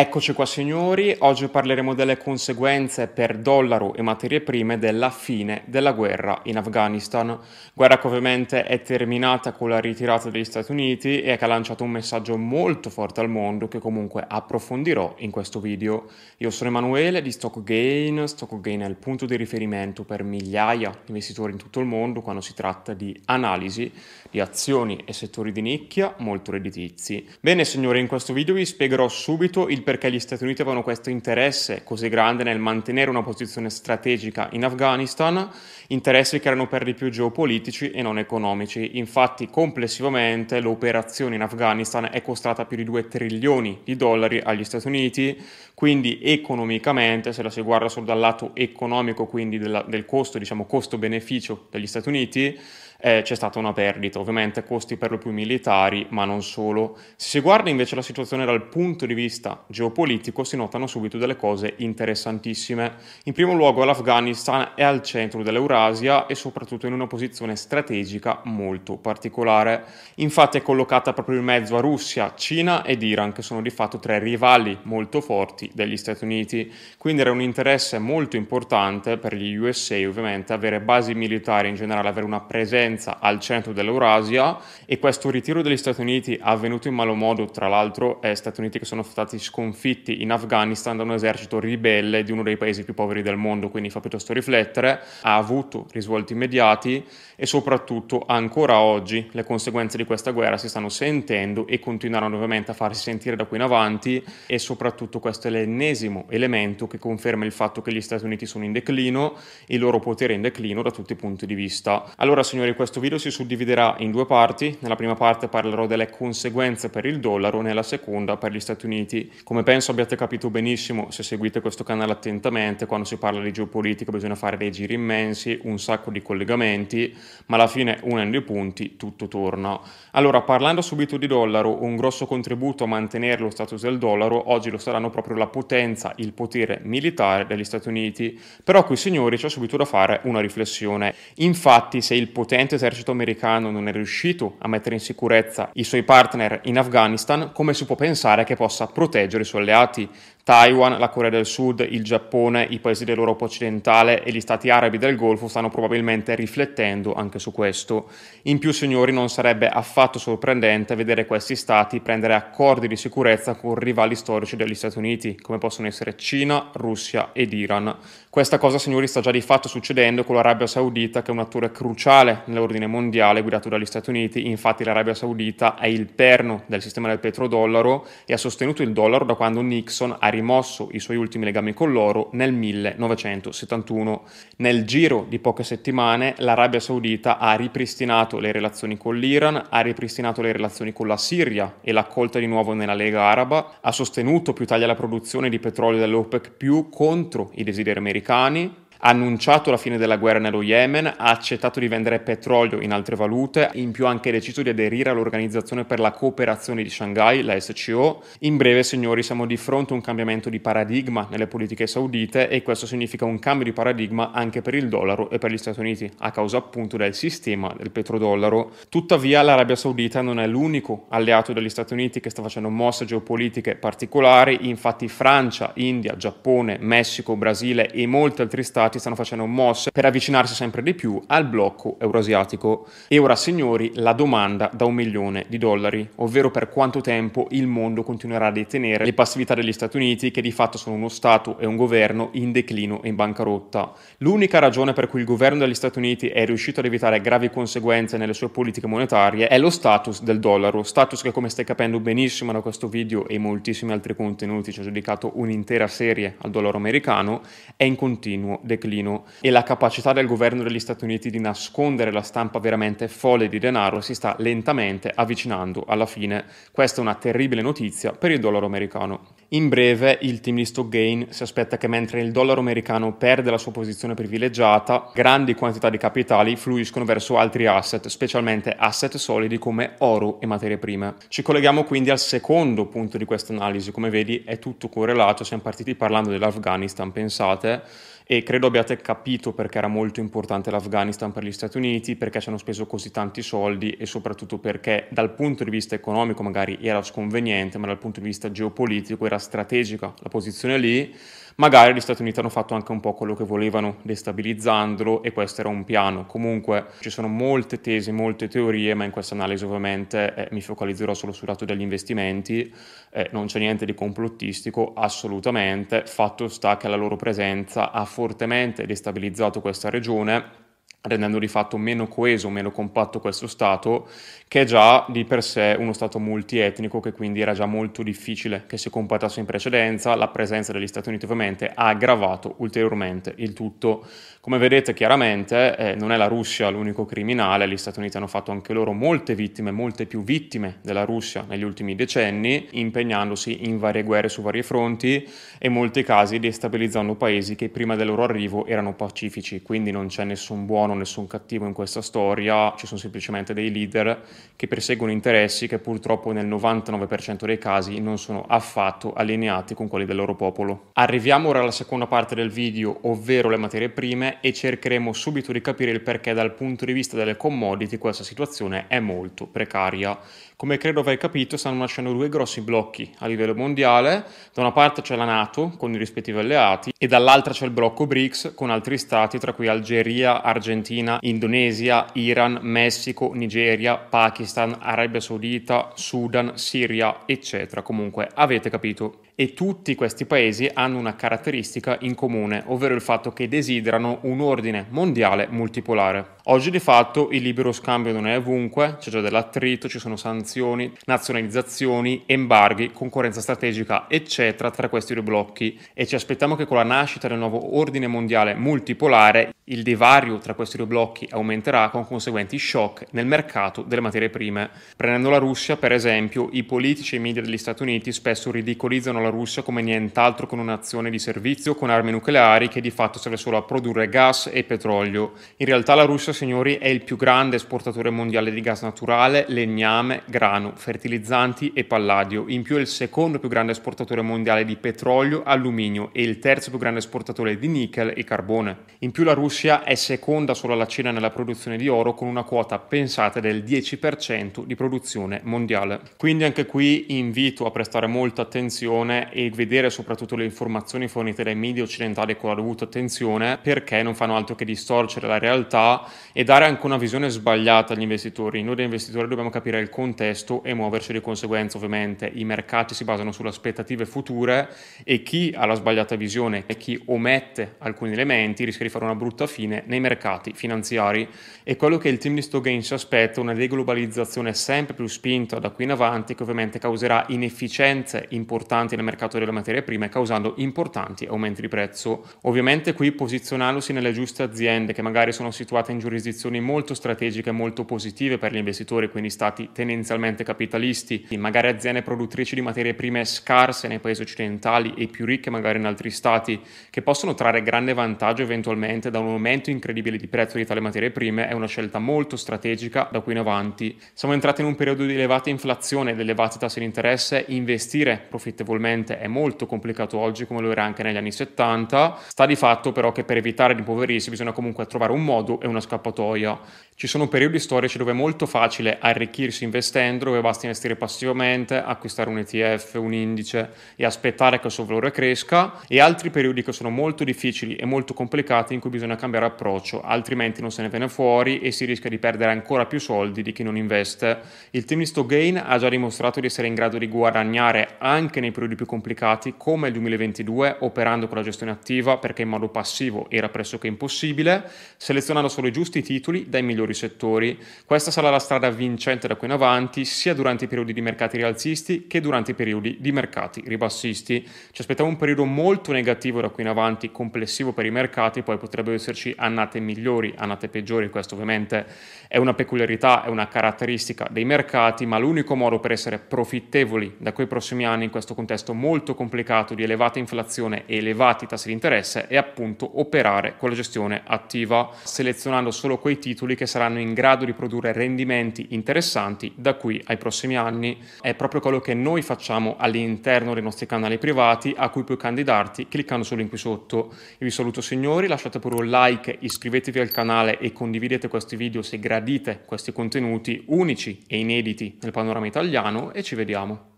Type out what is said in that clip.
Eccoci qua signori, oggi parleremo delle conseguenze per dollaro e materie prime della fine della guerra in Afghanistan, guerra che ovviamente è terminata con la ritirata degli Stati Uniti e che ha lanciato un messaggio molto forte al mondo che comunque approfondirò in questo video. Io sono Emanuele di StockGain, StockGain è il punto di riferimento per migliaia di investitori in tutto il mondo quando si tratta di analisi di azioni e settori di nicchia molto redditizi. Bene signori, in questo video vi spiegherò subito il perché gli Stati Uniti avevano questo interesse così grande nel mantenere una posizione strategica in Afghanistan, interessi che erano per di più geopolitici e non economici. Infatti complessivamente l'operazione in Afghanistan è costata più di 2 trilioni di dollari agli Stati Uniti, quindi economicamente, se la si guarda solo dal lato economico, quindi della, del costo, diciamo costo-beneficio degli Stati Uniti, eh, c'è stata una perdita, ovviamente costi per lo più militari, ma non solo. Se si guarda invece la situazione dal punto di vista geopolitico, si notano subito delle cose interessantissime. In primo luogo l'Afghanistan è al centro dell'Eurasia e soprattutto in una posizione strategica molto particolare. Infatti è collocata proprio in mezzo a Russia, Cina ed Iran, che sono di fatto tre rivali molto forti degli Stati Uniti. Quindi era un interesse molto importante per gli USA ovviamente avere basi militari in generale, avere una presenza presenza al centro dell'Eurasia e questo ritiro degli Stati Uniti avvenuto in malo modo, tra l'altro, è Stati Uniti che sono stati sconfitti in Afghanistan da un esercito ribelle di uno dei paesi più poveri del mondo, quindi fa piuttosto riflettere, ha avuto risvolti immediati e soprattutto ancora oggi le conseguenze di questa guerra si stanno sentendo e continueranno ovviamente a farsi sentire da qui in avanti e soprattutto questo è l'ennesimo elemento che conferma il fatto che gli Stati Uniti sono in declino, il loro potere in declino da tutti i punti di vista. Allora signori questo video si suddividerà in due parti. Nella prima parte parlerò delle conseguenze per il dollaro, nella seconda per gli Stati Uniti. Come penso abbiate capito benissimo se seguite questo canale attentamente, quando si parla di geopolitica bisogna fare dei giri immensi, un sacco di collegamenti, ma alla fine unendo i punti tutto torna. Allora, parlando subito di dollaro, un grosso contributo a mantenere lo status del dollaro oggi lo saranno proprio la potenza, il potere militare degli Stati Uniti. Però qui signori c'è subito da fare una riflessione. Infatti se il potente potente esercito americano non è riuscito a mettere in sicurezza i suoi partner in Afghanistan, come si può pensare che possa proteggere i suoi alleati? Taiwan, la Corea del Sud, il Giappone, i paesi dell'Europa occidentale e gli stati arabi del Golfo stanno probabilmente riflettendo anche su questo. In più, signori, non sarebbe affatto sorprendente vedere questi stati prendere accordi di sicurezza con rivali storici degli Stati Uniti, come possono essere Cina, Russia ed Iran. Questa cosa, signori, sta già di fatto succedendo con l'Arabia Saudita, che è un attore cruciale nell'ordine mondiale guidato dagli Stati Uniti. Infatti, l'Arabia Saudita è il perno del sistema del petrodollaro e ha sostenuto il dollaro da quando Nixon ha rimosso i suoi ultimi legami con l'oro nel 1971. Nel giro di poche settimane l'Arabia Saudita ha ripristinato le relazioni con l'Iran, ha ripristinato le relazioni con la Siria e l'ha accolta di nuovo nella Lega Araba, ha sostenuto più tagli alla produzione di petrolio dell'OPEC più contro i desideri americani, ha annunciato la fine della guerra nello Yemen, ha accettato di vendere petrolio in altre valute, in più ha anche deciso di aderire all'Organizzazione per la cooperazione di Shanghai, la SCO. In breve, signori, siamo di fronte a un cambiamento di paradigma nelle politiche saudite e questo significa un cambio di paradigma anche per il dollaro e per gli Stati Uniti, a causa appunto del sistema del petrodollaro. Tuttavia, l'Arabia Saudita non è l'unico alleato degli Stati Uniti che sta facendo mosse geopolitiche particolari, infatti Francia, India, Giappone, Messico, Brasile e molti altri stati stati stanno facendo mosse per avvicinarsi sempre di più al blocco eurasiatico. E ora, signori, la domanda da un milione di dollari, ovvero per quanto tempo il mondo continuerà a detenere le passività degli Stati Uniti, che di fatto sono uno Stato e un governo in declino e in bancarotta. L'unica ragione per cui il governo degli Stati Uniti è riuscito ad evitare gravi conseguenze nelle sue politiche monetarie è lo status del dollaro, status che come stai capendo benissimo da questo video e moltissimi altri contenuti, ci ho dedicato un'intera serie al dollaro americano, è in continuo declino declino e la capacità del governo degli Stati Uniti di nascondere la stampa veramente folle di denaro si sta lentamente avvicinando alla fine. Questa è una terribile notizia per il dollaro americano. In breve, il team di Stockgain si aspetta che mentre il dollaro americano perde la sua posizione privilegiata, grandi quantità di capitali fluiscono verso altri asset, specialmente asset solidi come oro e materie prime. Ci colleghiamo quindi al secondo punto di questa analisi. Come vedi è tutto correlato, siamo partiti parlando dell'Afghanistan, pensate, e credo abbiate capito perché era molto importante l'Afghanistan per gli Stati Uniti, perché ci hanno speso così tanti soldi e soprattutto perché dal punto di vista economico magari era sconveniente, ma dal punto di vista geopolitico era strategica la posizione lì, magari gli Stati Uniti hanno fatto anche un po' quello che volevano destabilizzandolo e questo era un piano. Comunque ci sono molte tesi, molte teorie, ma in questa analisi ovviamente eh, mi focalizzerò solo sul lato degli investimenti, eh, non c'è niente di complottistico assolutamente, fatto sta che la loro presenza ha fortemente destabilizzato questa regione rendendo di fatto meno coeso, meno compatto questo Stato, che è già di per sé uno Stato multietnico, che quindi era già molto difficile che si compattasse in precedenza. La presenza degli Stati Uniti ovviamente ha aggravato ulteriormente il tutto. Come vedete chiaramente eh, non è la Russia l'unico criminale, gli Stati Uniti hanno fatto anche loro molte vittime, molte più vittime della Russia negli ultimi decenni, impegnandosi in varie guerre su vari fronti e in molti casi destabilizzando paesi che prima del loro arrivo erano pacifici, quindi non c'è nessun buono buono, nessun cattivo in questa storia, ci sono semplicemente dei leader che perseguono interessi che purtroppo nel 99% dei casi non sono affatto allineati con quelli del loro popolo. Arriviamo ora alla seconda parte del video, ovvero le materie prime, e cercheremo subito di capire il perché dal punto di vista delle commodity questa situazione è molto precaria. Come credo avrei capito, stanno nascendo due grossi blocchi a livello mondiale. Da una parte c'è la Nato con i rispettivi alleati e dall'altra c'è il blocco BRICS con altri stati tra cui Algeria, Argentina, Indonesia, Iran, Messico, Nigeria, Pakistan, Arabia Saudita, Sudan, Siria, eccetera. Comunque avete capito e tutti questi paesi hanno una caratteristica in comune, ovvero il fatto che desiderano un ordine mondiale multipolare. Oggi di fatto il libero scambio non è ovunque, c'è già dell'attrito, ci sono sanzioni, nazionalizzazioni, embarghi, concorrenza strategica, eccetera, tra questi due blocchi e ci aspettiamo che con la nascita del nuovo ordine mondiale multipolare il divario tra questi due blocchi aumenterà con conseguenti shock nel mercato delle materie prime. Prendendo la Russia, per esempio, i politici e i media degli Stati Uniti spesso ridicolizzano la la Russia come nient'altro che un'azione di servizio con armi nucleari che di fatto serve solo a produrre gas e petrolio. In realtà la Russia, signori, è il più grande esportatore mondiale di gas naturale, legname, grano, fertilizzanti e palladio. In più è il secondo più grande esportatore mondiale di petrolio, alluminio e il terzo più grande esportatore di nickel e carbone. In più la Russia è seconda solo alla Cina nella produzione di oro con una quota pensata del 10% di produzione mondiale. Quindi anche qui invito a prestare molta attenzione e vedere soprattutto le informazioni fornite dai media occidentali con la dovuta attenzione perché non fanno altro che distorcere la realtà e dare anche una visione sbagliata agli investitori. Noi da investitori dobbiamo capire il contesto e muoverci di conseguenza ovviamente. I mercati si basano sulle aspettative future e chi ha la sbagliata visione e chi omette alcuni elementi rischia di fare una brutta fine nei mercati finanziari e quello che il team di Stogain si aspetta è una deglobalizzazione sempre più spinta da qui in avanti che ovviamente causerà inefficienze importanti nel mercato delle materie prime causando importanti aumenti di prezzo. Ovviamente qui posizionandosi nelle giuste aziende che magari sono situate in giurisdizioni molto strategiche e molto positive per gli investitori, quindi stati tendenzialmente capitalisti, magari aziende produttrici di materie prime scarse nei paesi occidentali e più ricche magari in altri stati che possono trarre grande vantaggio eventualmente da un aumento incredibile di prezzo di tale materie prime è una scelta molto strategica da qui in avanti. Siamo entrati in un periodo di elevata inflazione ed elevati tassi di interesse, investire profittevolmente ovviamente è molto complicato oggi come lo era anche negli anni 70, sta di fatto però che per evitare di impoverirsi bisogna comunque trovare un modo e una scappatoia. Ci sono periodi storici dove è molto facile arricchirsi investendo, dove basta investire passivamente, acquistare un ETF, un indice e aspettare che il suo valore cresca, e altri periodi che sono molto difficili e molto complicati in cui bisogna cambiare approccio, altrimenti non se ne viene fuori e si rischia di perdere ancora più soldi di chi non investe. Il team di Stogain ha già dimostrato di essere in grado di guadagnare anche nei periodi più complicati come il 2022 operando con la gestione attiva perché in modo passivo era pressoché impossibile, selezionando solo i giusti titoli dai migliori settori. Questa sarà la strada vincente da qui in avanti sia durante i periodi di mercati rialzisti che durante i periodi di mercati ribassisti. Ci aspettiamo un periodo molto negativo da qui in avanti, complessivo per i mercati, poi potrebbero esserci annate migliori, annate peggiori, questo ovviamente è una peculiarità, è una caratteristica dei mercati, ma l'unico modo per essere profittevoli da quei prossimi anni in questo contesto molto complicato di elevata inflazione e elevati tassi di interesse è appunto operare con la gestione attiva, selezionando solo quei titoli che saranno in grado di produrre rendimenti interessanti da qui ai prossimi anni. È proprio quello che noi facciamo all'interno dei nostri canali privati a cui puoi candidarti cliccando solo in qui sotto. Io vi saluto signori, lasciate pure un like, iscrivetevi al canale e condividete questi video se gradite questi contenuti unici e inediti nel panorama italiano e ci vediamo.